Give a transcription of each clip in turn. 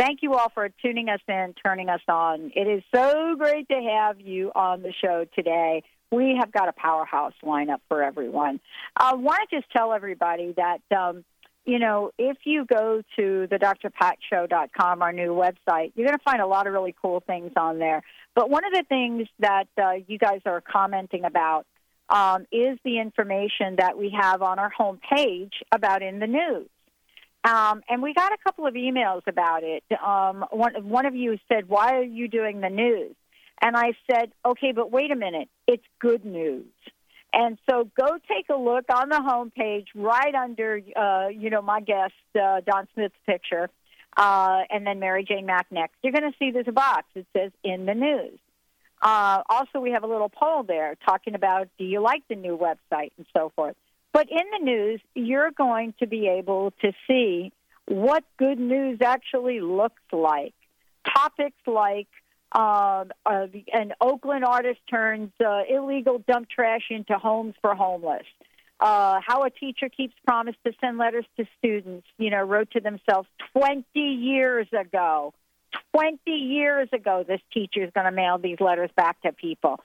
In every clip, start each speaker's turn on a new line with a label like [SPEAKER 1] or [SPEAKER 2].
[SPEAKER 1] Thank you all for tuning us in, turning us on. It is so great to have you on the show today. We have got a powerhouse lineup for everyone. I want to just tell everybody that, um, you know, if you go to the drpatshow.com, our new website, you're going to find a lot of really cool things on there. But one of the things that uh, you guys are commenting about um, is the information that we have on our homepage about in the news. Um, and we got a couple of emails about it. Um, one, one of you said, Why are you doing the news? And I said, Okay, but wait a minute. It's good news. And so go take a look on the homepage right under, uh, you know, my guest, uh, Donn Smith's picture, uh, and then Mary Jane Mack next. You're going to see there's a box that says in the news. Uh, also, we have a little poll there talking about do you like the new website and so forth. But in the news, you're going to be able to see what good news actually looks like. Topics like uh, uh, an Oakland artist turns uh, illegal dump trash into homes for homeless. Uh, how a teacher keeps promise to send letters to students, you know, wrote to themselves 20 years ago. 20 years ago, this teacher is going to mail these letters back to people.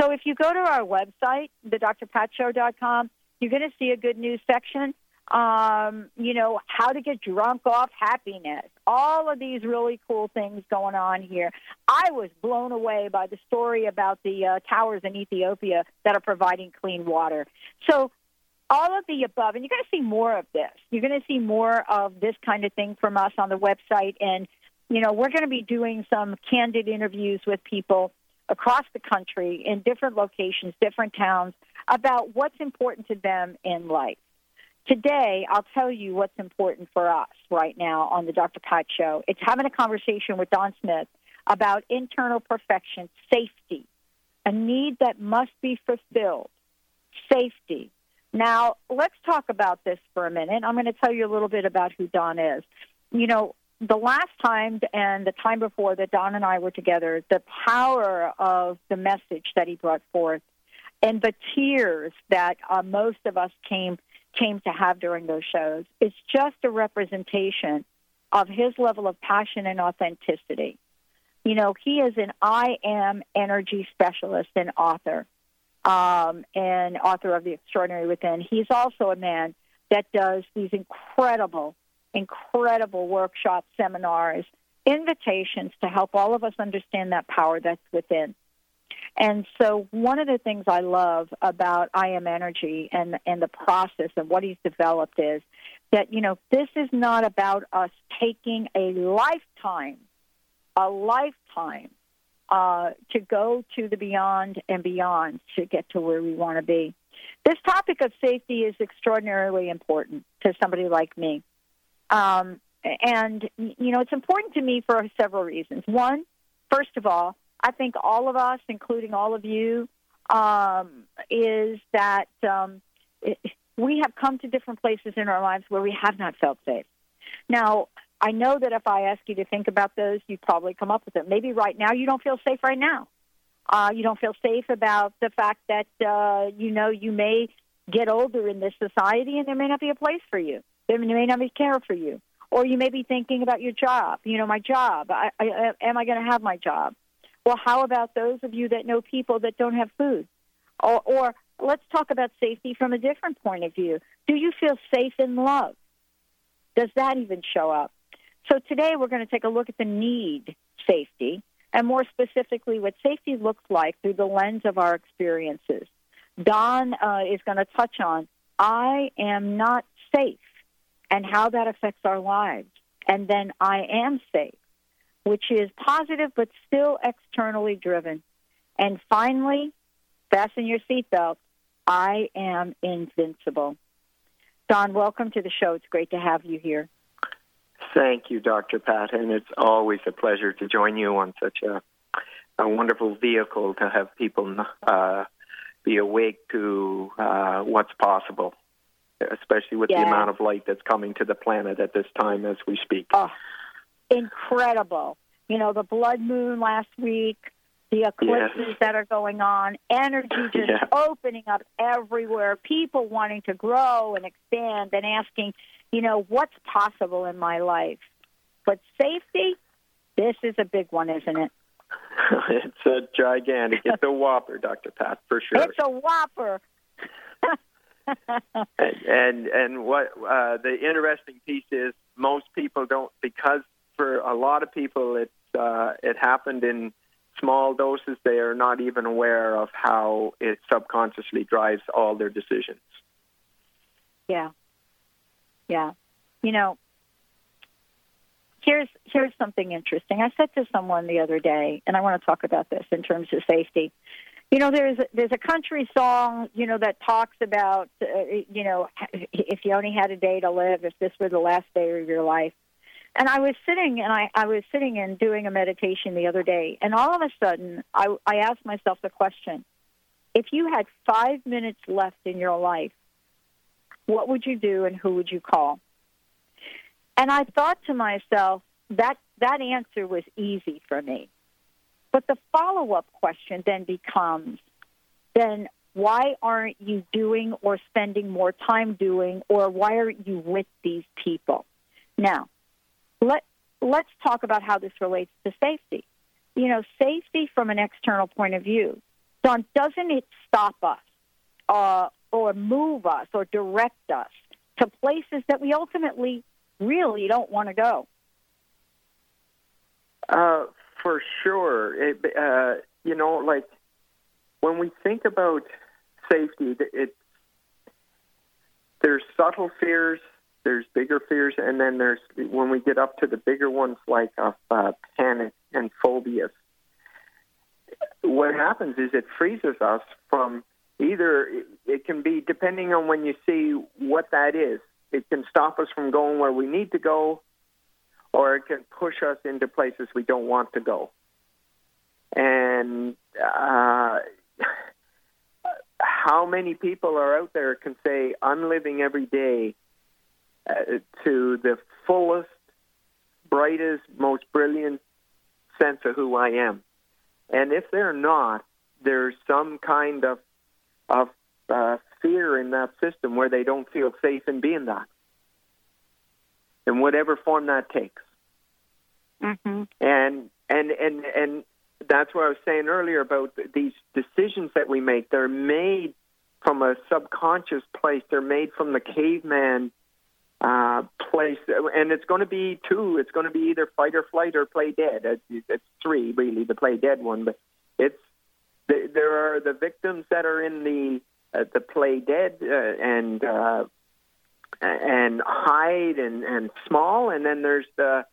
[SPEAKER 1] So if you go to our website, thedrpatshow.com, you're going to see a good news section. Um, you know, how to get drunk off happiness. All of these really cool things going on here. I was blown away by the story about the uh, towers in Ethiopia that are providing clean water. So, all of the above, and you're going to see more of this. You're going to see more of this kind of thing from us on the website. And, you know, we're going to be doing some candid interviews with people across the country in different locations, different towns about what's important to them in life. Today, I'll tell you what's important for us right now on the Dr. Pat Show. It's having a conversation with Donn Smith about internal perfection, safety, a need that must be fulfilled, safety. Now, let's talk about this for a minute. I'm going to tell you a little bit about who Donn is. You know, the last time and the time before that Donn and I were together, the power of the message that he brought forth and the tears that uh, most of us came came to have during those shows is just a representation of his level of passion and authenticity. You know, he is an I am energy specialist and author, um, and author of The Extraordinary Within. He's also a man that does these incredible, incredible workshops, seminars, invitations to help all of us understand that power that's within. And so, one of the things I love about I Am Energy and and the process and what he's developed is that you know this is not about us taking a lifetime, a lifetime uh, to go to the beyond and beyond to get to where we want to be. This topic of safety is extraordinarily important to somebody like me. Um, and, you know, it's important to me for several reasons. One, first of all, I think all of us, including all of you, um, is that um, it, we have come to different places in our lives where we have not felt safe. Now, I know that if I ask you to think about those, you'd probably come up with it. Maybe right now you don't feel safe right now. Uh, you don't feel safe about the fact that uh, you know you may get older in this society and there may not be a place for you. There may not be care for you. Or you may be thinking about your job. You know, my job. I, I, am I going to have my job? Well, how about those of you that know people that don't have food? Or, or let's talk about safety from a different point of view. Do you feel safe in love? Does that even show up? So today we're going to take a look at the need safety and more specifically, what safety looks like through the lens of our experiences. Don uh, is going to touch on I am not safe and how that affects our lives. And then I am safe, which is positive but still externally driven. And finally, fasten your seatbelt. I am invincible. Donn, welcome to the show. It's great to have you here.
[SPEAKER 2] Thank you, Dr. Pat, and it's always a pleasure to join you on such a, a wonderful vehicle to have people uh, be awake to uh, what's possible, especially with
[SPEAKER 1] Yeah.
[SPEAKER 2] the amount of light that's coming to the planet at this time as we speak.
[SPEAKER 1] Oh, incredible. You know, the blood moon last week, the eclipses
[SPEAKER 2] Yes.
[SPEAKER 1] that are going on, energy just
[SPEAKER 2] Yeah.
[SPEAKER 1] opening up everywhere, people wanting to grow and expand and asking, you know, what's possible in my life? But safety, this is a big one, isn't it?
[SPEAKER 2] it's a gigantic. It's a whopper, Dr. Pat, for sure.
[SPEAKER 1] It's a whopper.
[SPEAKER 2] and and, and what uh, the interesting piece is, most people don't because for a lot of people it's uh, it happened in small doses. They are not even aware of how it subconsciously drives all their decisions.
[SPEAKER 1] Yeah. Yeah. You know, here's here's something interesting. I said to someone the other day, and I want to talk about this in terms of safety. You know, there's there's a country song, you know, that talks about, uh, you know, if you only had a day to live, if this were the last day of your life. And I was sitting and I, I was sitting and doing a meditation the other day, and all of a sudden I, I asked myself the question: If you had five minutes left in your life, what would you do and who would you call? And I thought to myself, that that answer was easy for me. But the follow up question then becomes then why aren't you doing or spending more time doing or why aren't you with these people? Now, let let's talk about how this relates to safety. You know, safety from an external point of view. Donn, doesn't it stop us uh, or move us or direct us to places that we ultimately really don't want to go?
[SPEAKER 2] Uh, for sure. It, uh, you know, like when we think about safety, it, there's subtle fears, there's bigger fears, and then there's when we get up to the bigger ones like of uh, panic and phobias. What happens is it freezes us from either it can be depending on when you see what that is. It can stop us from going where we need to go, or it can push us into places we don't want to go. And uh, how many people are out there can say, I'm living every day uh, to the fullest, brightest, most brilliant sense of who I am? And if they're not, there's some kind of of uh, fear in that system where they don't feel safe in being that, in whatever form that takes.
[SPEAKER 1] Mm-hmm.
[SPEAKER 2] And and and and that's what I was saying earlier about these decisions that we make. They're made from a subconscious place. They're made from the caveman uh, place, and it's going to be two. It's going to be either fight or flight or play dead. It's, it's three really, the play dead one, but it's there are the victims that are in the uh, the play dead uh, and uh, and hide and and small, and then there's the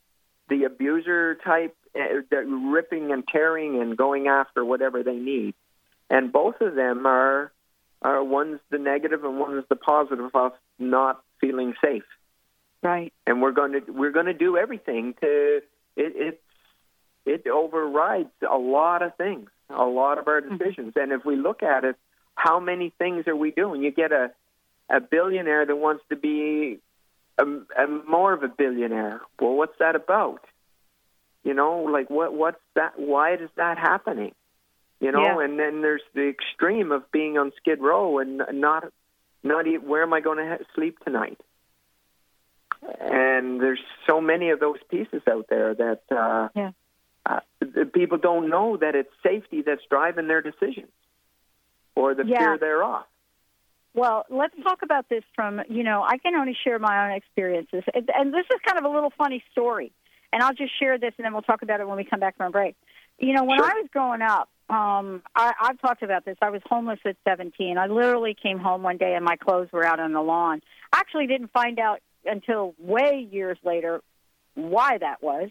[SPEAKER 2] the abuser type, uh, the ripping and tearing and going after whatever they need, and both of them are are one's the negative and one's the positive of not feeling safe
[SPEAKER 1] Right.
[SPEAKER 2] and we're going to we're going to do everything to it it it overrides a lot of things a lot of our mm-hmm. decisions. And if we look at it how many things are we doing? You get a a billionaire that wants to be a, a more of a billionaire. Well what's that about? You know like what what's that why is that happening? You know
[SPEAKER 1] Yeah.
[SPEAKER 2] and then there's the extreme of being on skid row and not not e where am i going to ha- sleep tonight and there's so many of those pieces out there that uh,
[SPEAKER 1] Yeah.
[SPEAKER 2] uh, the people don't know that it's safety that's driving their decisions or the
[SPEAKER 1] Yeah.
[SPEAKER 2] fear thereof.
[SPEAKER 1] Well, let's talk about this from, you know, I can only share my own experiences. And and this is kind of a little funny story. And I'll just share this and then we'll talk about it when we come back from break. You know, when
[SPEAKER 2] Sure.
[SPEAKER 1] I was growing up, um, I, I've talked about this. I was homeless at 17. I literally came home one day and my clothes were out on the lawn. I actually didn't find out until way years later why that was.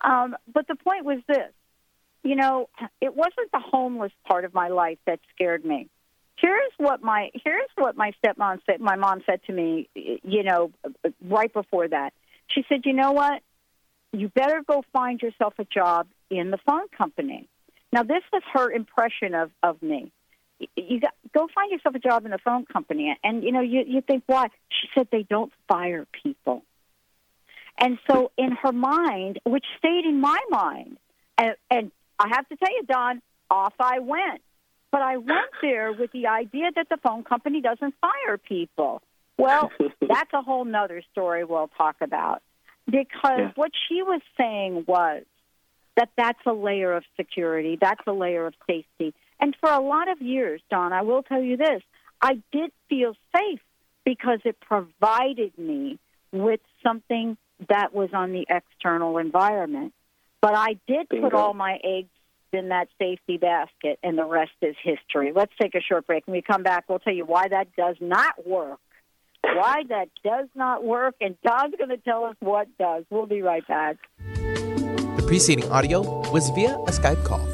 [SPEAKER 1] Um, but the point was this you know, it wasn't the homeless part of my life that scared me. Here's what my here's what my stepmom said. My mom said to me, you know, right before that. She said, "You know what? You better go find yourself a job in the phone company." Now, this was her impression of of me. You got go find yourself a job in the phone company, and you know, you you think why? She said they don't fire people. And so, in her mind, which stayed in my mind, and, and I have to tell you, Donn, off I went. But I went there with the idea that the phone company doesn't fire people. Well, that's a whole nother story we'll talk about. Because
[SPEAKER 2] Yeah.
[SPEAKER 1] what she was saying was that that's a layer of security, that's a layer of safety. And for a lot of years, Donn, I will tell you this I did feel safe because it provided me with something that was on the external environment. But I did put all my eggs in that safety basket, and the rest is history. Let's take a short break. When we come back, we'll tell you why that does not work. Why that does not work, and Donn's going to tell us what does. We'll be right back.
[SPEAKER 3] The preceding audio was via a Skype call.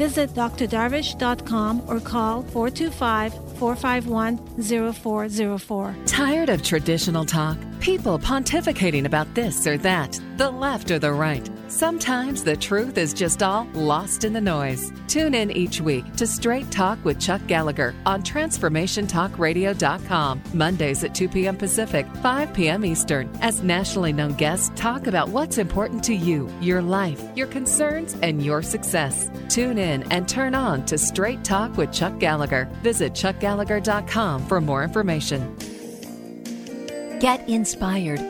[SPEAKER 4] Visit drdarvish.com or call 425 451 0404.
[SPEAKER 5] Tired of traditional talk? People pontificating about this or that, the left or the right. Sometimes the truth is just all lost in the noise. Tune in each week to Straight Talk with Chuck Gallagher on TransformationTalkRadio.com, Mondays at 2 p.m. Pacific, 5 p.m. Eastern, as nationally known guests talk about what's important to you, your life, your concerns, and your success. Tune in and turn on to Straight Talk with Chuck Gallagher. Visit ChuckGallagher.com for more information.
[SPEAKER 6] Get inspired.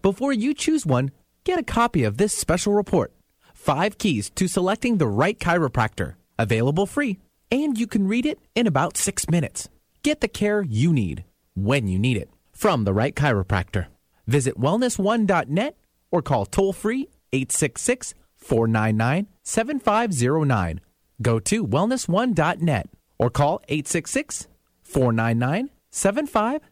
[SPEAKER 3] Before you choose one, get a copy of this special report Five Keys to Selecting the Right Chiropractor. Available free, and you can read it in about six minutes. Get the care you need when you need it from the right chiropractor. Visit wellness1.net or call toll free 866 499 7509. Go to wellness1.net or call 866 499 7509.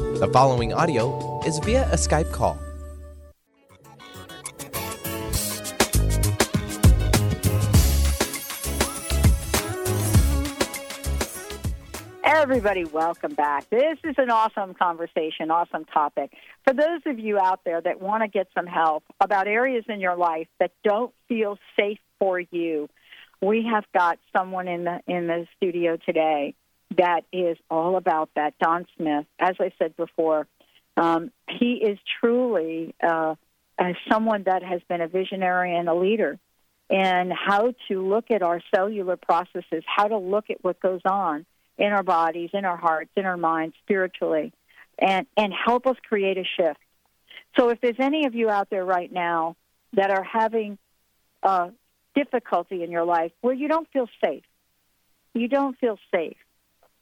[SPEAKER 3] The following audio is via a Skype call.
[SPEAKER 1] Everybody, welcome back. This is an awesome conversation, awesome topic. For those of you out there that want to get some help about areas in your life that don't feel safe for you, we have got someone in the in the studio today that is all about that. Donn Smith, as I said before, Um, he is truly uh, someone that has been a visionary and a leader and how to look at our cellular processes, how to look at what goes on in our bodies, in our hearts, in our minds, spiritually, and, and help us create a shift. So if there's any of you out there right now that are having uh, difficulty in your life where you don't feel safe, you don't feel safe,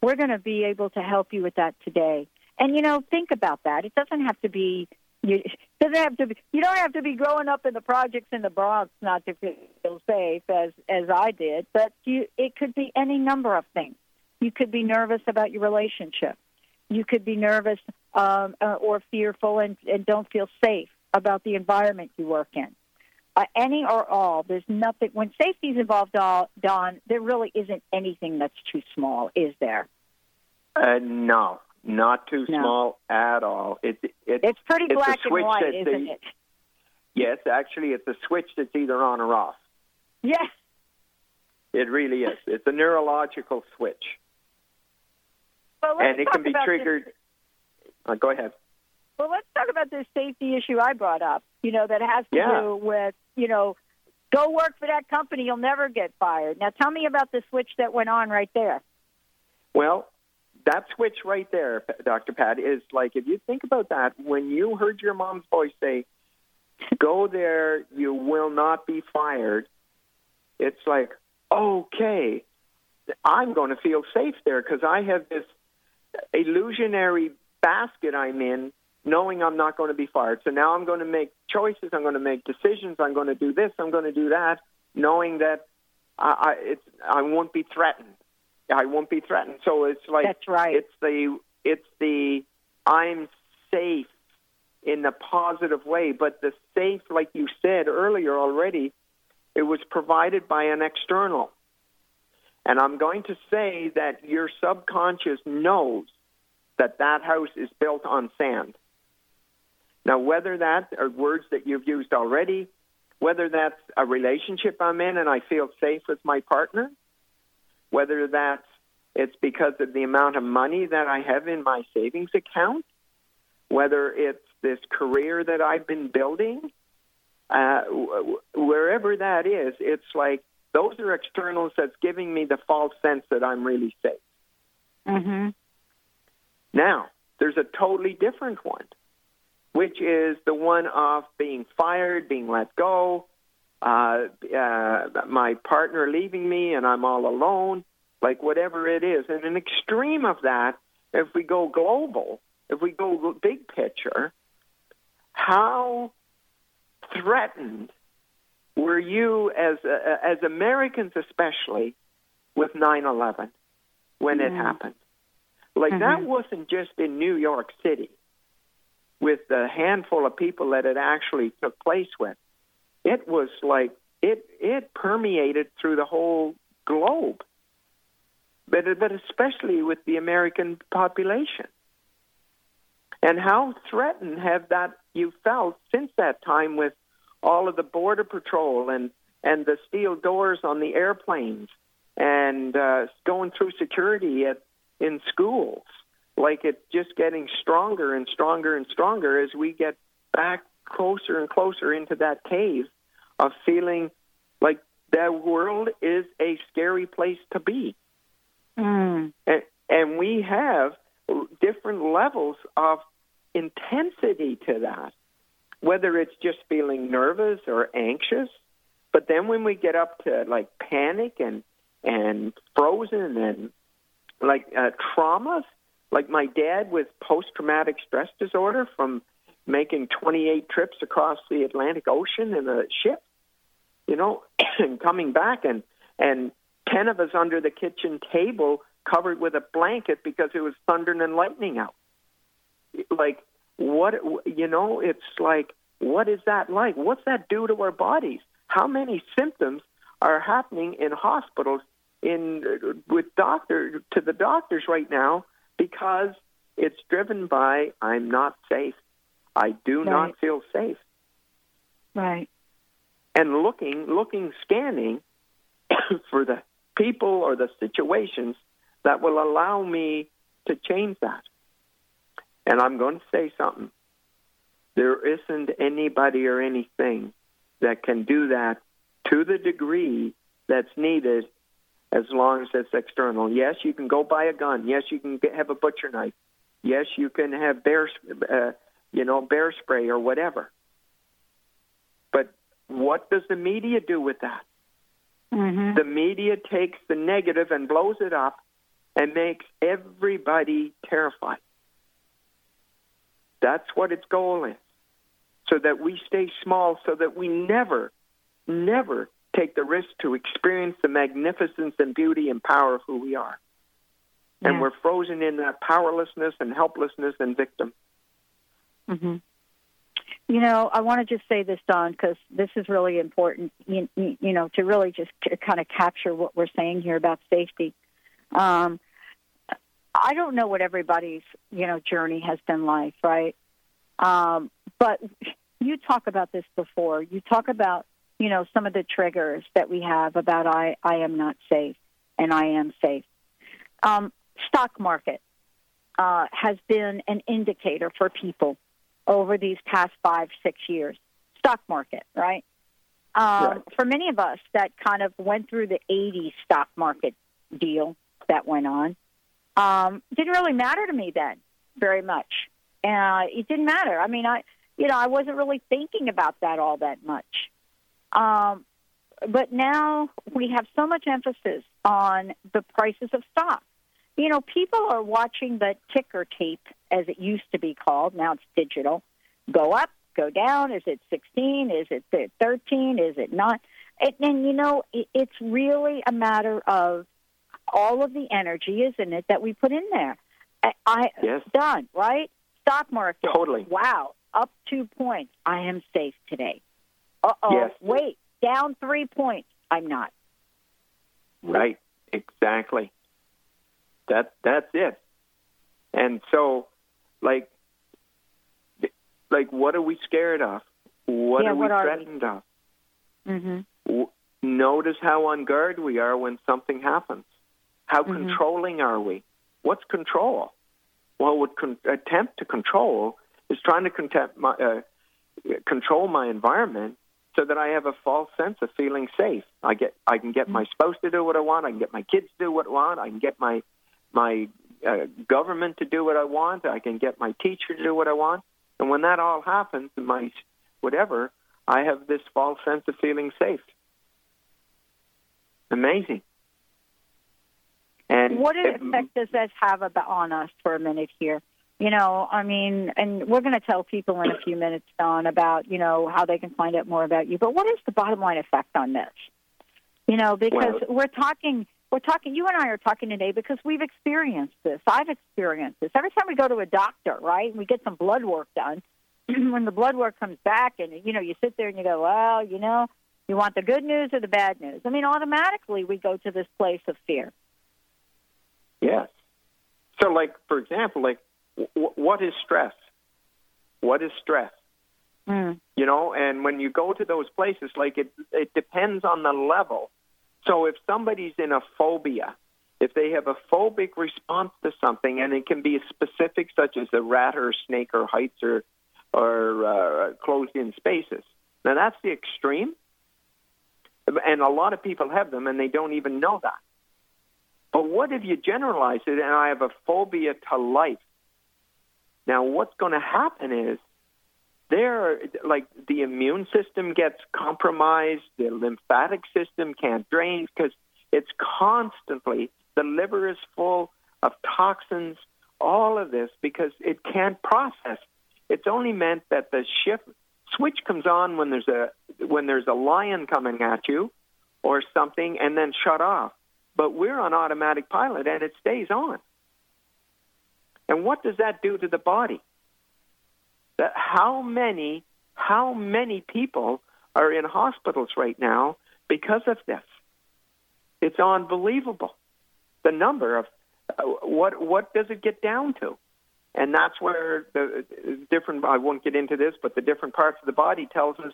[SPEAKER 1] we're going to be able to help you with that today. And you know, think about that. It doesn't have to be you doesn't have to be you don't have to be growing up in the projects in the Bronx not to feel safe as as I did, but you it could be any number of things. You could be nervous about your relationship. You could be nervous um, uh, or fearful and, and don't feel safe about the environment you work in. Uh, any or all, there's nothing. When safety is involved, Donn, there really isn't anything that's too small, is there?
[SPEAKER 2] Uh, no, not too no. small at all. It, it,
[SPEAKER 1] it's pretty
[SPEAKER 2] it's
[SPEAKER 1] black and white, isn't it?
[SPEAKER 2] Yes, actually, it's a switch that's either on or off.
[SPEAKER 1] Yes.
[SPEAKER 2] It really is. It's a neurological switch.
[SPEAKER 1] Well,
[SPEAKER 2] and it can be triggered. Uh, go ahead.
[SPEAKER 1] Well, let's talk about this safety issue I brought up. You know, that has to
[SPEAKER 2] yeah.
[SPEAKER 1] do with you know, go work for that company, you'll never get fired. Now, tell me about the switch that went on right there.
[SPEAKER 2] Well, that switch right there, Dr. Pat, is like if you think about that, when you heard your mom's voice say, go there, you will not be fired, it's like, okay, I'm going to feel safe there because I have this illusionary basket I'm in, knowing I'm not going to be fired. So now I'm going to make choices, I'm going to make decisions, I'm going to do this, I'm going to do that, knowing that I, I, it's, I won't be threatened. I won't be threatened. So it's like
[SPEAKER 1] that's right.
[SPEAKER 2] It's the it's the I'm safe in a positive way, but the safe, like you said earlier already, it was provided by an external. And I'm going to say that your subconscious knows that that house is built on sand. Now, whether that are words that you've used already, whether that's a relationship I'm in and I feel safe with my partner, whether that's it's because of the amount of money that I have in my savings account, whether it's this career that I've been building, uh, wherever that is, it's like those are externals that's giving me the false sense that I'm really safe.
[SPEAKER 1] Mm-hmm.
[SPEAKER 2] Now, there's a totally different one, which is the one of being fired, being let go, uh, uh, my partner leaving me, and I'm all alone like whatever it is. And an extreme of that, if we go global, if we go big picture, how threatened were you as uh, as Americans, especially with 9/11 when mm-hmm. it happened? Like mm-hmm. that wasn't just in New York City with the handful of people that it actually took place with. It was like it it permeated through the whole globe but, but especially with the American population. And how threatened have that you felt since that time with all of the border patrol and and the steel doors on the airplanes and uh, going through security at in schools, like it's just getting stronger and stronger and stronger as we get back closer and closer into that cave of feeling like the world is a scary place to be.
[SPEAKER 1] Mm.
[SPEAKER 2] And, and we have different levels of intensity to that, whether it's just feeling nervous or anxious. But then when we get up to like panic and and frozen and like uh, traumas, like my dad with post traumatic stress disorder from making 28 trips across the Atlantic Ocean in a ship, you know, and coming back and and ten of us under the kitchen table covered with a blanket because it was thundering and lightning out. Like what you know, it's like what is that like? What's that do to our bodies? How many symptoms are happening in hospitals in with doctor to the doctors right now because it's driven by I'm not safe. I do
[SPEAKER 1] right.
[SPEAKER 2] not feel safe.
[SPEAKER 1] Right.
[SPEAKER 2] And looking, looking, scanning for the people or the situations that will allow me to change that. And I'm going to say something. There isn't anybody or anything that can do that to the degree that's needed as long as it's external. Yes, you can go buy a gun. Yes, you can get, have a butcher knife. Yes, you can have bear, uh, you know, bear spray or whatever. But what does the media do with that?
[SPEAKER 1] Mm-hmm.
[SPEAKER 2] The media takes the negative and blows it up and makes everybody terrified. That's what its goal is. So that we stay small, so that we never, never take the risk to experience the magnificence and beauty and power of who we are. And
[SPEAKER 1] Yeah.
[SPEAKER 2] we're frozen in that powerlessness and helplessness and victim.
[SPEAKER 1] hmm You know, I want to just say this, Donn, because this is really important. You, you, know, to really just kind of capture what we're saying here about safety. Um, I don't know what everybody's you know journey has been like, right? Um, but you talk about this before. You talk about you know some of the triggers that we have about I I am not safe and I am safe. Um, stock market uh, has been an indicator for people over these past five, six years. Stock market, right? Um,
[SPEAKER 2] Right.
[SPEAKER 1] For many of us that kind of went through the 80s stock market deal that went on, um, didn't really matter to me then very much. Uh, it didn't matter. I mean, I, you know, I wasn't really thinking about that all that much. Um, but now we have so much emphasis on the prices of stock. You know, people are watching the ticker tape, as it used to be called. Now it's digital. Go up, go down. Is it 16? Is it 13? Is it not? And, and you know, it, it's really a matter of all of the energy, isn't it, that we put in there? I, I
[SPEAKER 2] Yes.
[SPEAKER 1] done right. Stock market.
[SPEAKER 2] Totally.
[SPEAKER 1] Wow, up two points. I am safe today. Uh oh.
[SPEAKER 2] Yes.
[SPEAKER 1] Wait, down three points. I'm not.
[SPEAKER 2] Right. Exactly. That that's it. And so, like, like, what are we scared of? What
[SPEAKER 1] Yeah,
[SPEAKER 2] are we
[SPEAKER 1] what are we?
[SPEAKER 2] threatened of?
[SPEAKER 1] Mm-hmm.
[SPEAKER 2] W- Notice how on guard we are when something happens. How
[SPEAKER 1] Mhm.
[SPEAKER 2] controlling are we? What's control? Well, what con- attempt to control is trying to my, uh, control my environment so that I have a false sense of feeling safe. I get, I can get my spouse to do what I want. I can get my kids to do what I want. I can get my my uh, government to do what I want. I can get my teacher to do what I want. And when that all happens, my whatever, I have this false sense of feeling safe. Amazing. And
[SPEAKER 1] What
[SPEAKER 2] it-
[SPEAKER 1] effect does that have about, on us for a minute here? You know, I mean, and we're going to tell people in a few minutes, Donn, about, you know, how they can find out more about you. But what is the bottom line effect on this? You know, because
[SPEAKER 2] Well-
[SPEAKER 1] we're talking, we're talking, you and I are talking today because we've experienced this. I've experienced this. Every time we go to a doctor, right, we get some blood work done. when the blood work comes back and, you know, you sit there and you go, well, you know, you want the good news or the bad news? I mean, automatically we go to this place of fear.
[SPEAKER 2] Yes. So, like for example, like w- what is stress? What is stress?
[SPEAKER 1] Mm.
[SPEAKER 2] You know, and when you go to those places, like it, it depends on the level. So, if somebody's in a phobia, if they have a phobic response to something, and it can be specific, such as a rat or a snake or heights or or uh, closed-in spaces. Now, that's the extreme, and a lot of people have them, and they don't even know that. But what if you generalize it and I have a phobia to life? Now, what's going to happen is there, like the immune system gets compromised, the lymphatic system can't drain because it's constantly, the liver is full of toxins, all of this because it can't process. It's only meant that the shift switch comes on when there's a when there's a lion coming at you or something and then shut off but we're on automatic pilot and it stays on. And what does that do to the body? That how many how many people are in hospitals right now because of this? It's unbelievable. The number of uh, what what does it get down to? And that's where the different I won't get into this, but the different parts of the body tells us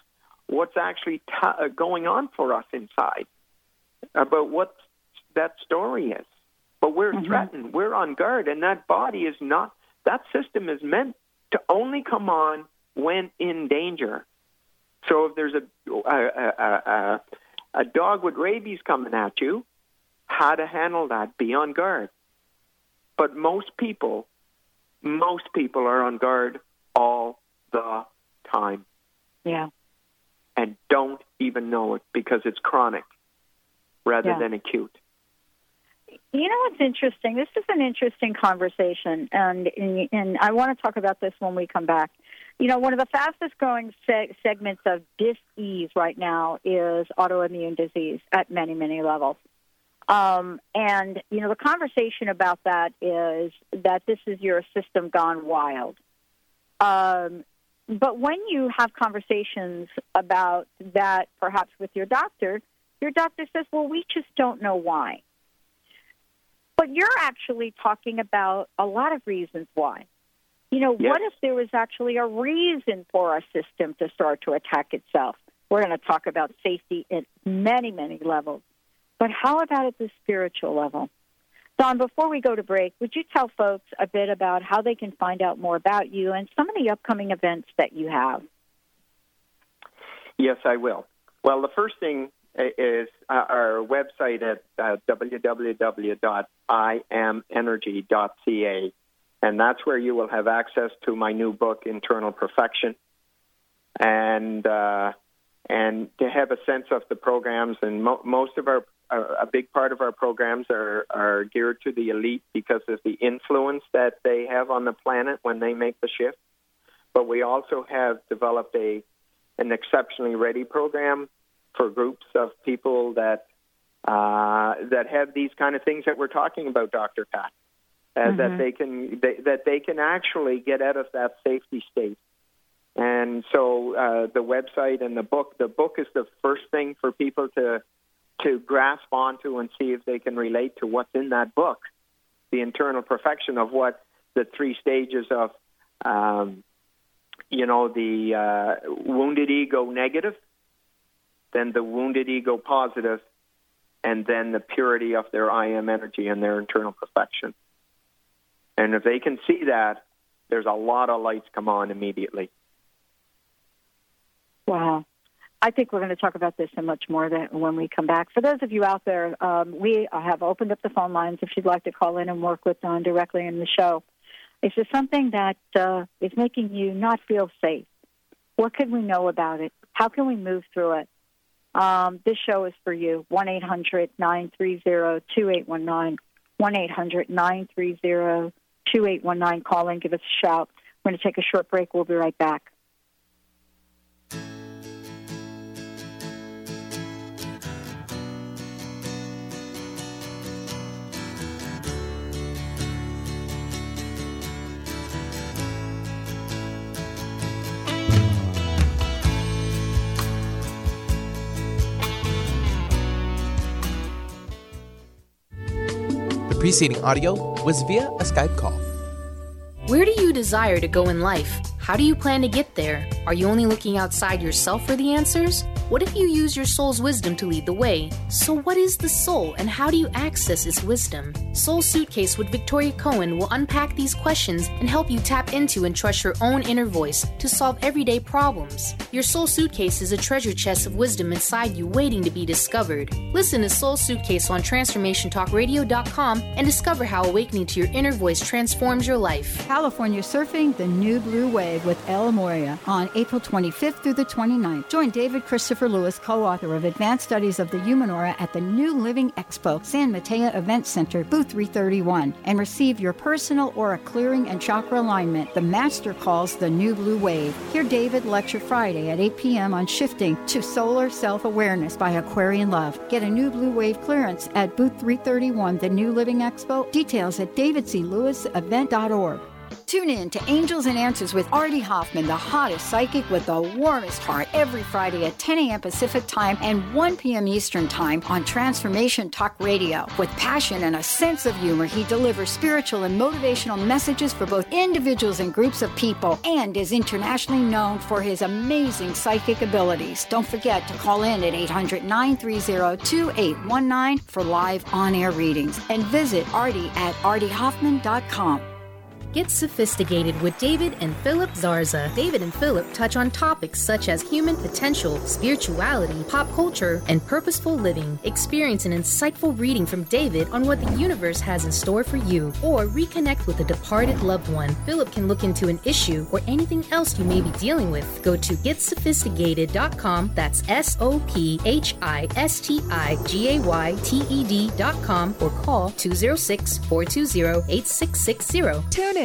[SPEAKER 2] what's actually t- uh, going on for us inside about what that story is. But we're
[SPEAKER 1] Mhm.
[SPEAKER 2] threatened. We're on guard, and that body is not. that system is meant to only come on when in danger. So if there's a a, a, a, a dog with rabies coming at you, how to handle that? Be on guard. But most people, most people are on guard all the time.
[SPEAKER 1] Yeah.
[SPEAKER 2] And don't even know it because it's chronic rather
[SPEAKER 1] Yeah.
[SPEAKER 2] than acute.
[SPEAKER 1] You know what's interesting? This is an interesting conversation, and and I want to talk about this when we come back. You know, one of the fastest growing seg- segments of dis-ease right now is autoimmune disease at many, many levels. Um, and, you know, the conversation about that is that this is your system gone wild. Um, but when you have conversations about that, perhaps with your doctor, your doctor says, well, we just don't know why. But you're actually talking about a lot of reasons why. You know,
[SPEAKER 2] Yes.
[SPEAKER 1] what if there was actually a reason for our system to start to attack itself? We're going to talk about safety at many, many levels. But how about at the spiritual level? Donn, before we go to break, would you tell folks a bit about how they can find out more about you and some of the upcoming events that you have?
[SPEAKER 2] Yes, I will. Well, the first thing is uh, our website at uh, www.iamenergy.ca, and that's where you will have access to my new book, Internal Perfection, and uh, and to have a sense of the programs. And mo- most of our a a big part of our programs are, are geared to the elite because of the influence that they have on the planet when they make the shift. But we also have developed a an exceptionally ready program for groups of people that uh, that have these kind of things that we're talking about, Doctor Pat, uh, that they can they, that they can actually get out of that safety state. And so uh, the website and the book, the book is the first thing for people to to grasp onto and see if they can relate to what's in that book, the internal perfection of what the three stages of um, you know, the uh, wounded ego negative, then the wounded ego positive, and then the purity of their I am energy and their internal perfection. And if they can see that, there's a lot of lights come on immediately.
[SPEAKER 1] Wow. I think we're going to talk about this and much more when we come back. For those of you out there, um, we have opened up the phone lines if you'd like to call in and work with Donn directly in the show. Is there something that uh, is making you not feel safe? What can we know about it? How can we move through it? Um, this show is for you. 1 800 930 2819. 1 800 930 2819. Call in, give us a shout. We're going to take a short break. We'll be right back.
[SPEAKER 3] Preceding audio was via a Skype call.
[SPEAKER 7] Where do you desire to go in life? How do you plan to get there? Are you only looking outside yourself for the answers? What if you use your soul's wisdom to lead the way? So, what is the soul and how do you access its wisdom? Soul Suitcase with Victoria Cohen will unpack these questions and help you tap into and trust your own inner voice to solve everyday problems. Your Soul Suitcase is a treasure chest of wisdom inside you waiting to be discovered. Listen to Soul Suitcase on TransformationTalkRadio.com and discover how awakening to your inner voice transforms your life.
[SPEAKER 8] California Surfing the New Blue Wave with El Morya on April 25th through the 29th. Join David Christopher Lewis, co author of Advanced Studies of the Human Aura, at the New Living Expo, San Mateo Event Center, booth 331, and receive your personal aura clearing and chakra alignment. The Master calls the New Blue Wave. Hear David lecture Friday at 8 p.m. on shifting to solar self awareness by Aquarian Love. Get a New Blue Wave clearance at booth 331, the New Living Expo. Details at davidclewisevent.org. Tune in to Angels and Answers with Artie Hoffman, the hottest psychic with the warmest heart, every Friday at 10 a.m. Pacific Time and 1 p.m. Eastern Time on Transformation Talk Radio. With passion and a sense of humor, he delivers spiritual and motivational messages for both individuals and groups of people and is internationally known for his amazing psychic abilities. Don't forget to call in at 800 930 2819 for live on air readings and visit Artie at artiehoffman.com.
[SPEAKER 7] Get sophisticated with David and Philip Zarza. David and Philip touch on topics such as human potential, spirituality, pop culture, and purposeful living. Experience an insightful reading from David on what the universe has in store for you, or reconnect with a departed loved one. Philip can look into an issue or anything else you may be dealing with. Go to getsophisticated.com. That's S O P H I S T I G A Y T E D.com or call 206 420 8660.
[SPEAKER 5] Tune in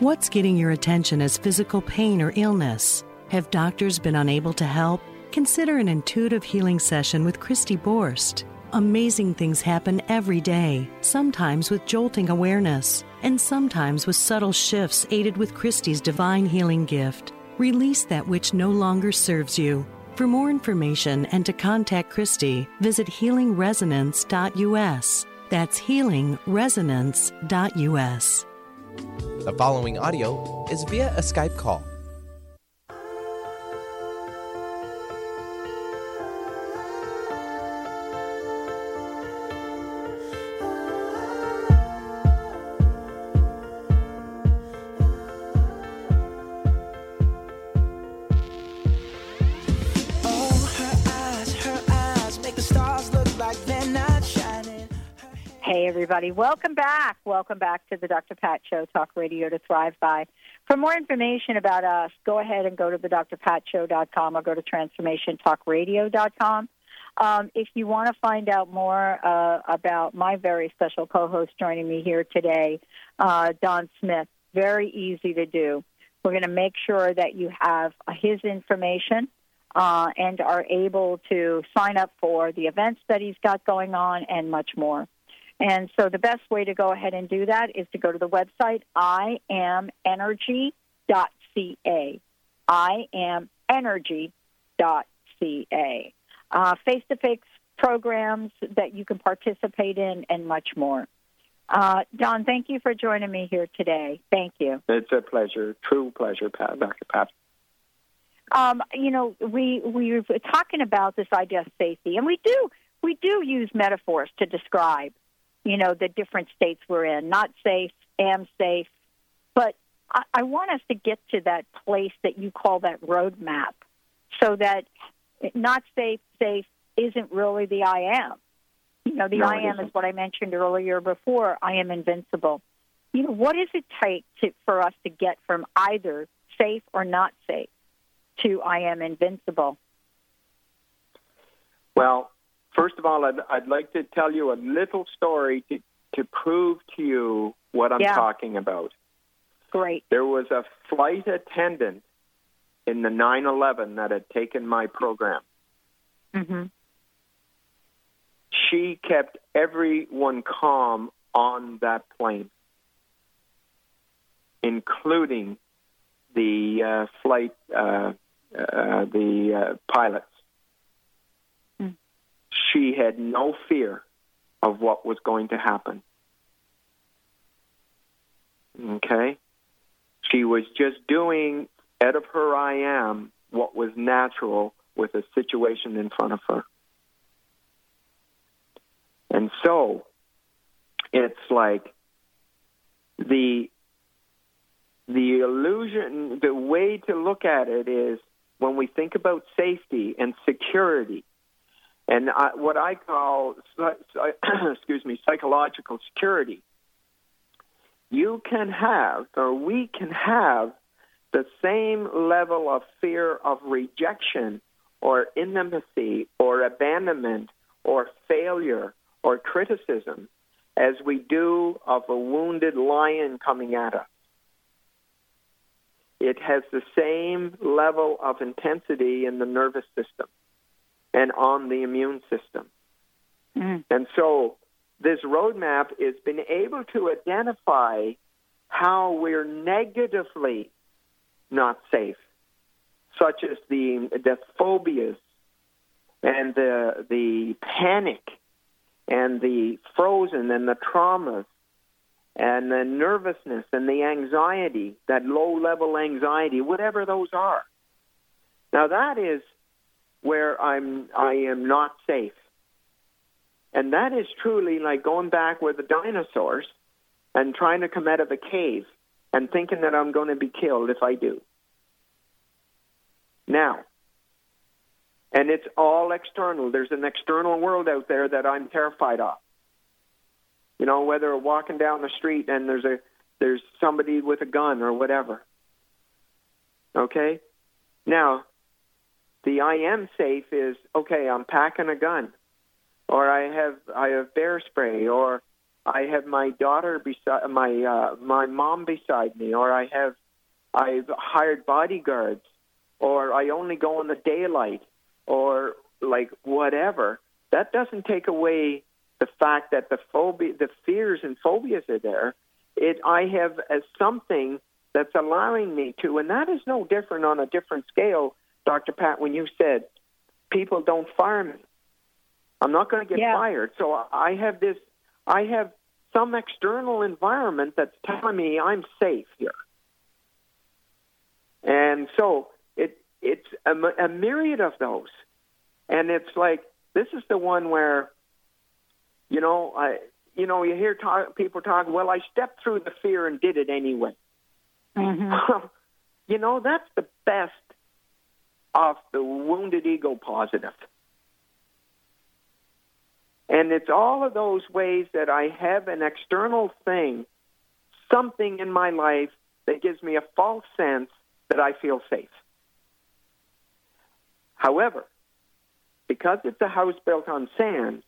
[SPEAKER 9] What's getting your attention as physical pain or illness? Have doctors been unable to help? Consider an intuitive healing session with Christy Borst. Amazing things happen every day, sometimes with jolting awareness, and sometimes with subtle shifts aided with Christy's divine healing gift. Release that which no longer serves you. For more information and to contact Christy, visit healingresonance.us. That's healingresonance.us.
[SPEAKER 3] The following audio is via a Skype call.
[SPEAKER 1] Everybody. Welcome back. Welcome back to the Dr. Pat Show, Talk Radio to Thrive By. For more information about us, go ahead and go to the drpatshow.com or go to transformationtalkradio.com. Um, if you want to find out more uh, about my very special co host joining me here today, uh, Donn Smith, very easy to do. We're going to make sure that you have his information uh, and are able to sign up for the events that he's got going on and much more. And so the best way to go ahead and do that is to go to the website iamenergy.ca. iamenergy.ca. Uh, face-to-face programs that you can participate in and much more. Uh, Donn, thank you for joining me here today. Thank you.
[SPEAKER 2] It's a pleasure, true pleasure, Pat, Dr. Pat.
[SPEAKER 1] Um, you know, we we were talking about this idea of safety, and we do we do use metaphors to describe you know, the different states we're in. Not safe, am safe. But I, I want us to get to that place that you call that roadmap so that not safe, safe isn't really the I am. You know, the no, I am is what I mentioned earlier before. I am invincible. You know, what does it take to, for us to get from either safe or not safe to I am invincible?
[SPEAKER 2] Well, First of all, I'd, I'd like to tell you a little story to, to prove to you what I'm
[SPEAKER 1] yeah.
[SPEAKER 2] talking about.
[SPEAKER 1] Great.
[SPEAKER 2] There was a flight attendant in the 9 11 that had taken my program.
[SPEAKER 1] Mm-hmm.
[SPEAKER 2] She kept everyone calm on that plane, including the uh, flight, uh, uh, the uh, pilots she had no fear of what was going to happen. Okay? She was just doing out of her I am what was natural with a situation in front of her. And so it's like the the illusion the way to look at it is when we think about safety and security and I, what I call, excuse me, psychological security. You can have, or we can have, the same level of fear of rejection or intimacy or abandonment or failure or criticism as we do of a wounded lion coming at us. It has the same level of intensity in the nervous system and on the immune system.
[SPEAKER 1] Mm.
[SPEAKER 2] And so this roadmap has been able to identify how we're negatively not safe, such as the the phobias and the the panic and the frozen and the traumas and the nervousness and the anxiety, that low level anxiety, whatever those are. Now that is where I'm I am not safe. And that is truly like going back with the dinosaurs and trying to come out of a cave and thinking that I'm going to be killed if I do. Now, and it's all external. There's an external world out there that I'm terrified of. You know, whether walking down the street and there's a there's somebody with a gun or whatever. Okay? Now, the I am safe is okay, I'm packing a gun. Or I have I have bear spray or I have my daughter beside my uh, my mom beside me or I have I've hired bodyguards or I only go in the daylight or like whatever. That doesn't take away the fact that the phobia, the fears and phobias are there. It, I have as something that's allowing me to, and that is no different on a different scale, Dr. Pat. When you said people don't fire me, I'm not going to get
[SPEAKER 1] Yeah.
[SPEAKER 2] fired. So I have this, I have some external environment that's telling me I'm safe here, and so it it's a myriad of those, and it's like this is the one where you know, I, you know, you hear talk, people talk. Well, I stepped through the fear and did it anyway. Mm-hmm. you know, that's the best of the wounded ego positive. And it's all of those ways that I have an external thing, something in my life that gives me a false sense that I feel safe. However, because it's a house built on sand,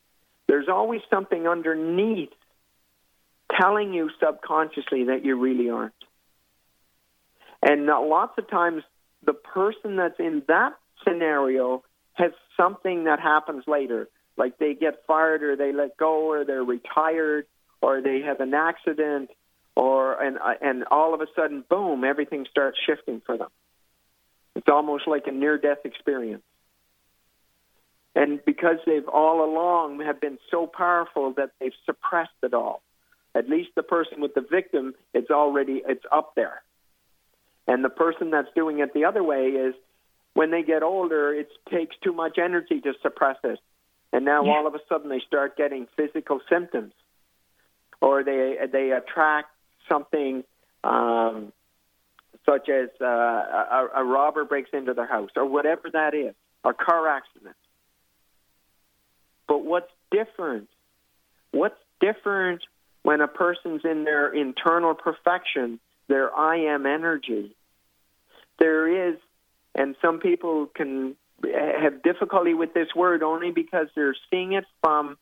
[SPEAKER 2] there's always something underneath telling you subconsciously that you really aren't. And lots of times, the person that's in that scenario has something that happens later, like they get fired or they let go or they're retired or they have an accident or and and all of a sudden, boom, everything starts shifting for them. It's almost like a near-death experience. And because they've all along have been so powerful that they've suppressed it all. At least the person with the victim, it's already it's up there. And the person that's doing it the other way is when they get older, it takes too much energy to suppress it. And now all of a sudden they start getting physical symptoms. Or they they attract something um, such as uh, a, a robber breaks into their house or whatever that is, a car accident. But what's different? What's different when a person's in their internal perfection, their I am energy? There is, and some people can have difficulty with this word only because they're seeing it from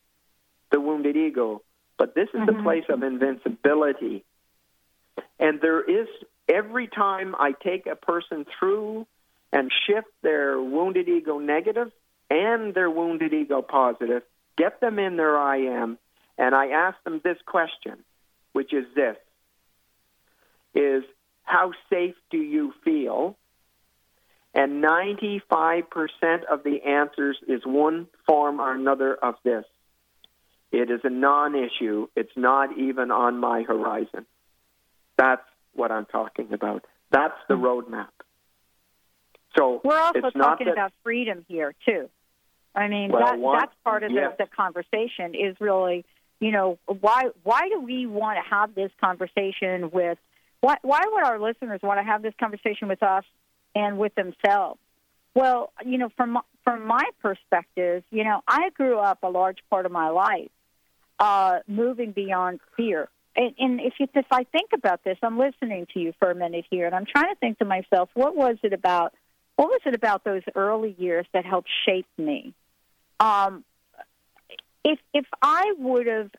[SPEAKER 2] the wounded ego. But this is the mm-hmm. place of invincibility. And there is, every time I take a person through and shift their wounded ego negative and their wounded ego positive, get them in their I am, and I ask them this question, which is this is how safe do you feel? And 95% of the answers is one form or another of this. It is a non issue. It's not even on my horizon. That's what I'm talking about. That's the roadmap. So
[SPEAKER 1] We're also
[SPEAKER 2] it's not
[SPEAKER 1] talking
[SPEAKER 2] that,
[SPEAKER 1] about freedom here too. I mean,
[SPEAKER 2] Well,
[SPEAKER 1] that,
[SPEAKER 2] one-
[SPEAKER 1] that's part of
[SPEAKER 2] yes.
[SPEAKER 1] the, the conversation. Is really, you know, why why do we want to have this conversation with? Why why would our listeners want to have this conversation with us and with themselves? Well, you know, from from my perspective, you know, I grew up a large part of my life uh, moving beyond fear. And, and if you, if I think about this, I'm listening to you for a minute here, and I'm trying to think to myself, what was it about? What was it about those early years that helped shape me? Um, if if I would have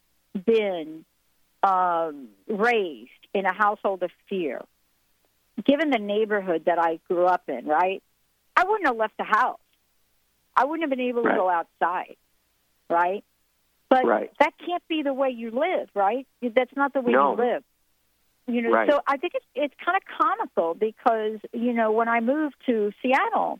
[SPEAKER 1] been um, raised in a household of fear, given the neighborhood that I grew up in, right, I wouldn't have left the house. I wouldn't have been able to
[SPEAKER 2] Right.
[SPEAKER 1] go outside, right? But
[SPEAKER 2] Right.
[SPEAKER 1] that can't be the way you live, right? That's not the way
[SPEAKER 2] No.
[SPEAKER 1] you live. You know,
[SPEAKER 2] Right.
[SPEAKER 1] so I think it's it's kind of comical because you know when I moved to Seattle,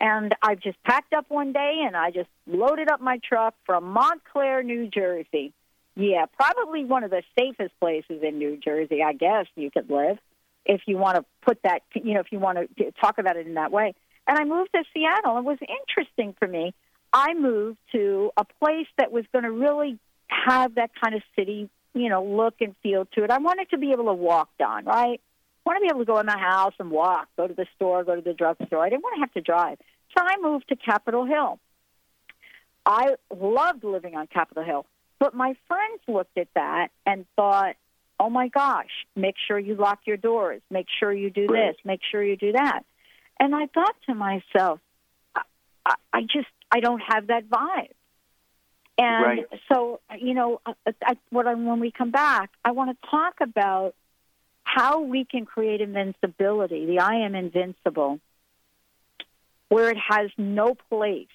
[SPEAKER 1] and I just packed up one day and I just loaded up my truck from Montclair, New Jersey. Yeah, probably one of the safest places in New Jersey, I guess you could live if you want to put that, you know, if you want to talk about it in that way. And I moved to Seattle. It was interesting for me. I moved to a place that was going to really have that kind of city, you know, look and feel to it. I wanted to be able to walk down, right? I want to be able to go in my house and walk, go to the store, go to the drugstore. I didn't want to have to drive. So I moved to Capitol Hill. I loved living on Capitol Hill. But my friends looked at that and thought, oh my gosh, make sure you lock your doors, make sure you do this, make sure you do that. And I thought to myself, I, I, I just, I don't have that vibe. And
[SPEAKER 2] Right.
[SPEAKER 1] so, you know, I, I, what I, when we come back, I want to talk about how we can create invincibility, the I am invincible, where it has no place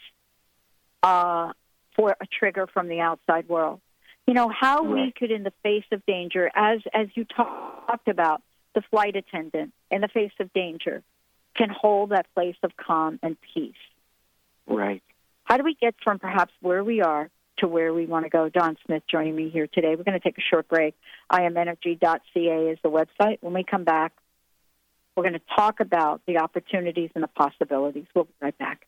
[SPEAKER 1] uh, for a trigger from the outside world. You know how we could, in the face of danger, as as you talked about, the flight attendant in the face of danger, can hold that place of calm and peace.
[SPEAKER 2] Right.
[SPEAKER 1] How do we get from perhaps where we are to where we want to go? Donn Smith joining me here today. We're going to take a short break. IamEnergy.ca is the website. When we come back, we're going to talk about the opportunities and the possibilities. We'll be right back.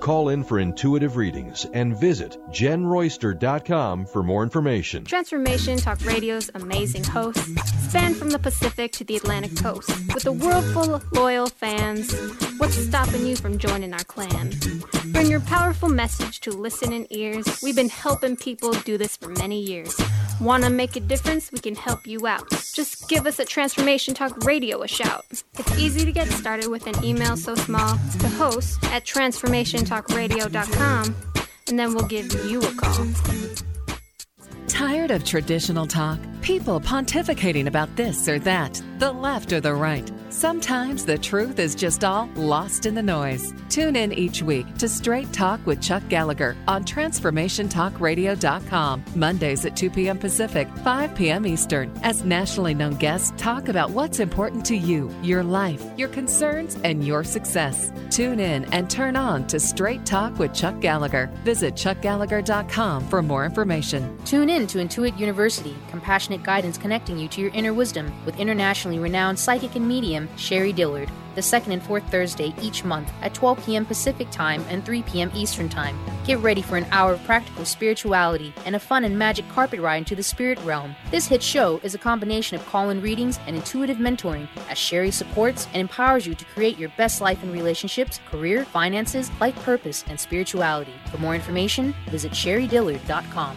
[SPEAKER 10] Call in for intuitive readings and visit jenroyster.com for more information.
[SPEAKER 11] Transformation Talk Radio's amazing hosts span from the Pacific to the Atlantic coast. With a world full of loyal fans, what's stopping you from joining our clan? Bring your powerful message to listening ears. We've been helping people do this for many years. Want to make a difference? We can help you out. Just give us at Transformation Talk Radio a shout. It's easy to get started with an email so small to host at transformationtalkradio.com, and then we'll give you a call.
[SPEAKER 5] Tired of traditional talk? People pontificating about this or that, the left or the right. Sometimes the truth is just all lost in the noise. Tune in each week to Straight Talk with Chuck Gallagher on TransformationTalkRadio.com, Mondays at 2 p.m. Pacific, 5 p.m. Eastern, as nationally known guests talk about what's important to you, your life, your concerns, and your success. Tune in and turn on to Straight Talk with Chuck Gallagher. Visit ChuckGallagher.com for more information.
[SPEAKER 7] Tune in to Intuit University, compassionate guidance connecting you to your inner wisdom with internationally renowned psychic and medium Sherrie Dillard, the second and fourth Thursday each month at 12 p.m. Pacific Time and 3 p.m. Eastern Time. Get ready for an hour of practical spirituality and a fun and magic carpet ride into the spirit realm. This hit show is a combination of call in readings and intuitive mentoring as Sherry supports and empowers you to create your best life in relationships, career, finances, life purpose, and spirituality. For more information, visit sherriedillard.com.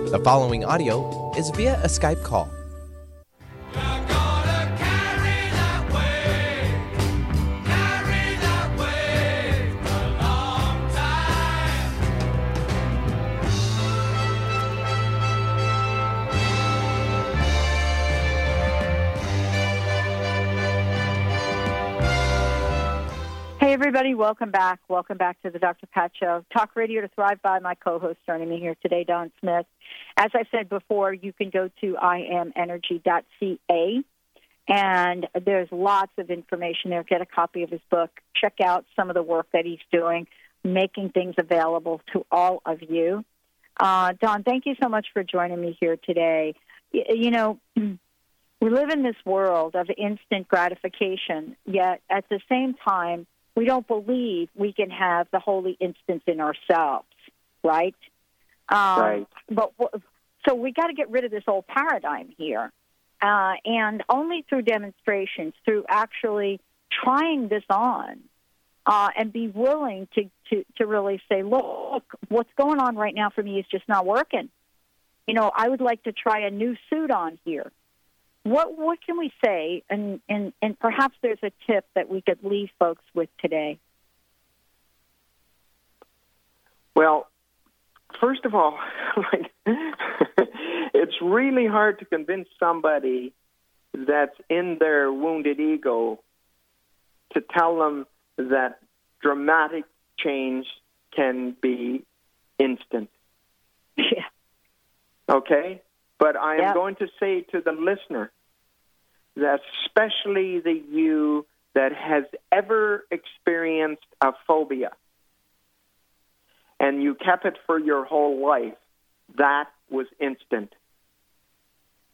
[SPEAKER 3] The following audio is via a Skype call.
[SPEAKER 1] Everybody, welcome back. Welcome back to the Dr. Pat Show. Talk radio to thrive by my co host joining me here today, Donn Smith. As I said before, you can go to iamenergy.ca and there's lots of information there. Get a copy of his book. Check out some of the work that he's doing, making things available to all of you. Uh, Donn, thank you so much for joining me here today. You know, we live in this world of instant gratification, yet at the same time, we don't believe we can have the holy instance in ourselves, right? Um,
[SPEAKER 2] Right.
[SPEAKER 1] But w- so we got to get rid of this old paradigm here, uh, and only through demonstrations, through actually trying this on, uh, and be willing to, to to really say, look, what's going on right now for me is just not working. You know, I would like to try a new suit on here what what can we say and, and and perhaps there's a tip that we could leave folks with today
[SPEAKER 2] Well, first of all, like, it's really hard to convince somebody that's in their wounded ego to tell them that dramatic change can be instant.
[SPEAKER 1] Yeah.
[SPEAKER 2] Okay? But I am
[SPEAKER 1] Yeah.
[SPEAKER 2] going to say to the listener that especially the you that has ever experienced a phobia and you kept it for your whole life, that was instant.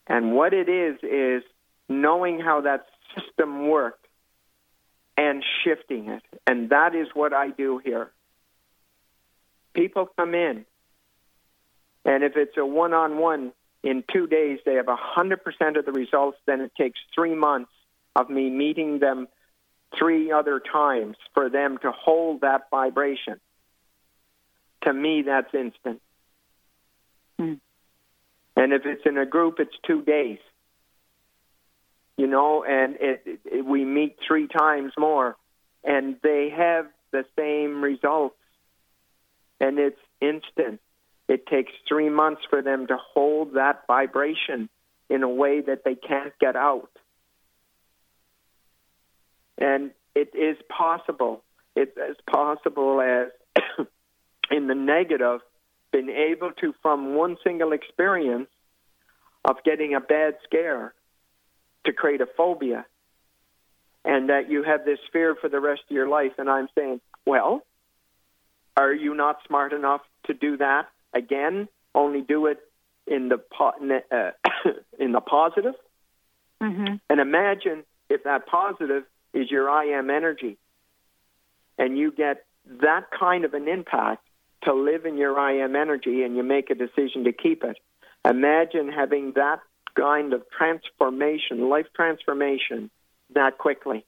[SPEAKER 2] And what it is, is knowing how that system worked and shifting it. And that is what I do here. People come in, and if it's a one on one, in two days they have a 100% of the results, then it takes three months of me meeting them three other times for them to hold that vibration. To me, that's instant. Hmm. And if it's in a group, it's two days. You know, and it, it, we meet three times more, and they have the same results, and it's instant. It takes three months for them to hold that vibration in a way that they can't get out. And it is possible. It's as possible as in the negative, been able to, from one single experience of getting a bad scare, to create a phobia. And that you have this fear for the rest of your life. And I'm saying, well, are you not smart enough to do that again? Only do it in the po- uh, in the positive.
[SPEAKER 1] Mm-hmm.
[SPEAKER 2] And imagine if that positive is your I am energy, and you get that kind of an impact to live in your I am energy, and you make a decision to keep it. Imagine having that kind of transformation, life transformation, that quickly.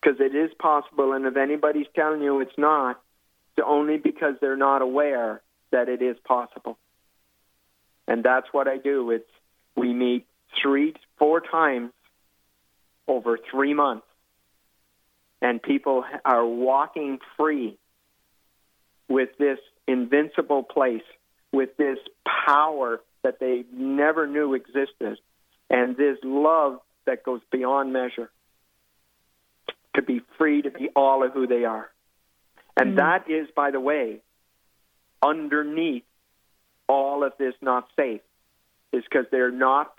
[SPEAKER 2] Because it is possible, and if anybody's telling you it's not, it's only because they're not aware that it is possible. And that's what I do. It's we meet three, four times over three months, and people are walking free with this invincible place, with this power that they never knew existed, and this love that goes beyond measure. To be free to be all of who they are. And mm. that is, by the way, underneath all of this not safe, is because they're not,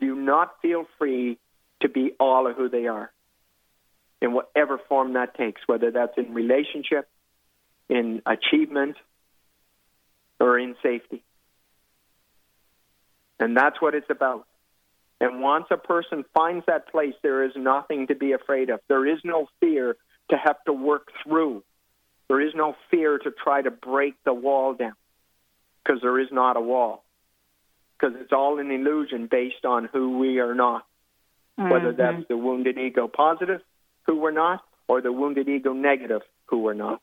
[SPEAKER 2] do not feel free to be all of who they are in whatever form that takes, whether that's in relationship, in achievement, or in safety. And that's what it's about. And once a person finds that place, there is nothing to be afraid of. There is no fear to have to work through. There is no fear to try to break the wall down because there is not a wall. Because it's all an illusion based on who we are not. Whether
[SPEAKER 1] Mhm.
[SPEAKER 2] that's the wounded ego positive, who we're not, or the wounded ego negative, who we're not.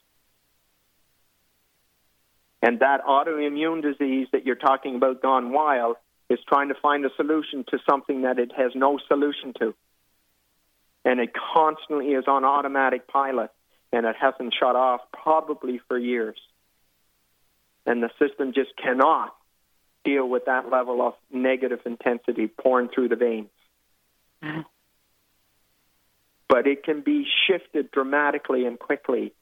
[SPEAKER 2] And that autoimmune disease that you're talking about gone wild is trying to find a solution to something that it has no solution to. And it constantly is on automatic pilot, and it hasn't shut off probably for years. And the system just cannot deal with that level of negative intensity pouring through the veins. But but it can be shifted dramatically and quickly.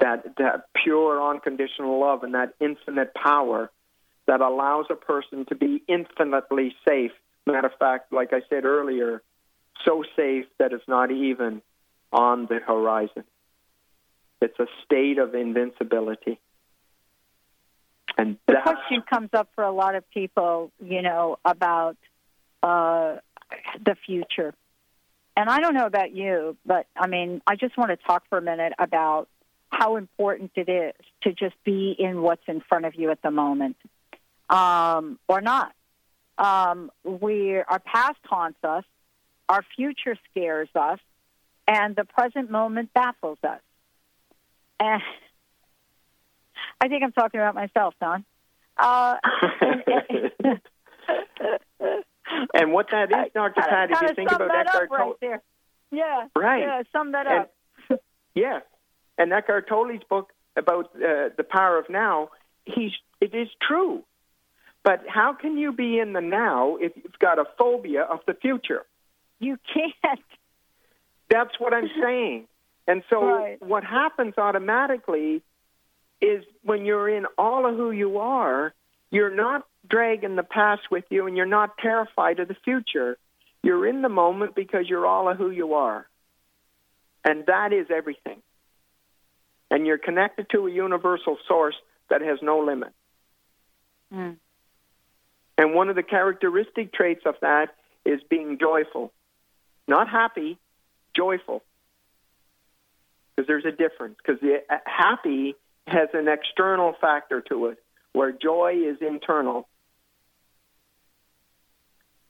[SPEAKER 2] That, that pure unconditional love and that infinite power that allows a person to be infinitely safe. Matter of fact, like I said earlier, so safe that it's not even on the horizon. It's a state of invincibility. And
[SPEAKER 1] the
[SPEAKER 2] that,
[SPEAKER 1] question comes up for a lot of people, you know, about uh, the future. And I don't know about you, but I mean, I just want to talk for a minute about how important it is to just be in what's in front of you at the moment, um, or not. Um, we our past haunts us, our future scares us, and the present moment baffles us. And I think I'm talking about myself, Donn. Uh,
[SPEAKER 2] and what that is, Dr. Pat, if you think about
[SPEAKER 1] that
[SPEAKER 2] Eckhart
[SPEAKER 1] up right Yeah.
[SPEAKER 2] Right.
[SPEAKER 1] Yeah, sum that up.
[SPEAKER 2] And- yeah, and Eckhart Tolle's book about uh, the power of now, he's it is true. But how can you be in the now if you've got a phobia of the future?
[SPEAKER 1] You can't.
[SPEAKER 2] That's what I'm saying. And so
[SPEAKER 1] Right.
[SPEAKER 2] what happens automatically is when you're in all of who you are, you're not dragging the past with you and you're not terrified of the future. You're in the moment because you're all of who you are. And that is everything. And you're connected to a universal source that has no limit.
[SPEAKER 1] Mm.
[SPEAKER 2] And one of the characteristic traits of that is being joyful. Not happy, joyful. Because there's a difference. Because the uh, happy has an external factor to it, where joy is internal.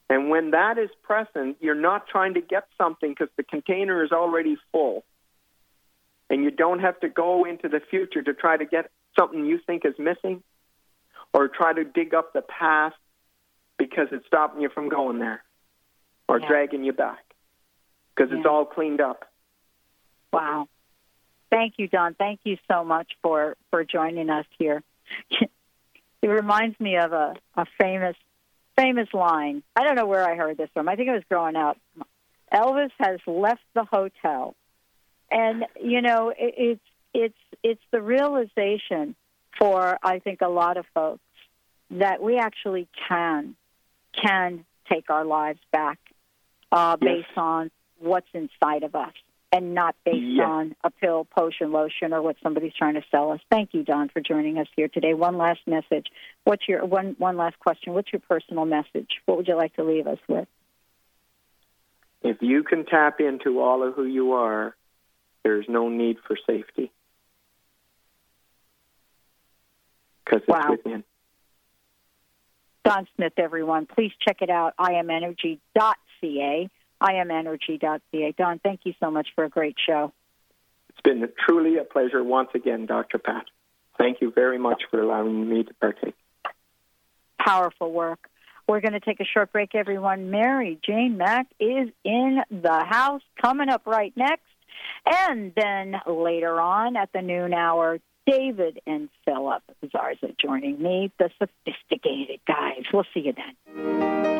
[SPEAKER 2] And when that is present, you're not trying to get something because the container is already full. And you don't have to go into the future to try to get something you think is missing or try to dig up the past because it's stopping you from going there or
[SPEAKER 1] Yeah.
[SPEAKER 2] dragging you back because it's all cleaned up.
[SPEAKER 1] Wow. Thank you, Donn. Thank you so much for, for joining us here. it reminds me of a, a famous famous line. I don't know where I heard this from. I think it was growing up. Elvis has left the hotel, and you know it, it's it's it's the realization for I think a lot of folks that we actually can can take our lives back uh,
[SPEAKER 2] Yes.
[SPEAKER 1] based on what's inside of us and not based
[SPEAKER 2] Yes.
[SPEAKER 1] on a pill, potion, lotion, or what somebody's trying to sell us. Thank you, Donn, for joining us here today. One last message. What's your one one last question? What's your personal message? What would you like to leave us with?
[SPEAKER 2] If you can tap into all of who you are, there's no need for safety because it's
[SPEAKER 1] Wow.
[SPEAKER 2] within.
[SPEAKER 1] Donn Smith, everyone. Please check it out. iamenergy.ca. iamenergy.ca. Donn, thank you so much for a great show.
[SPEAKER 2] It's been truly a pleasure once again, Dr. Pat. Thank you very much for allowing me to partake.
[SPEAKER 1] Powerful work. We're going to take a short break, everyone. Mary Jane Mack is in the house coming up right next. And then later on at the noon hour, David and Philip Zarza joining me, the sophisticated guys. We'll see you then.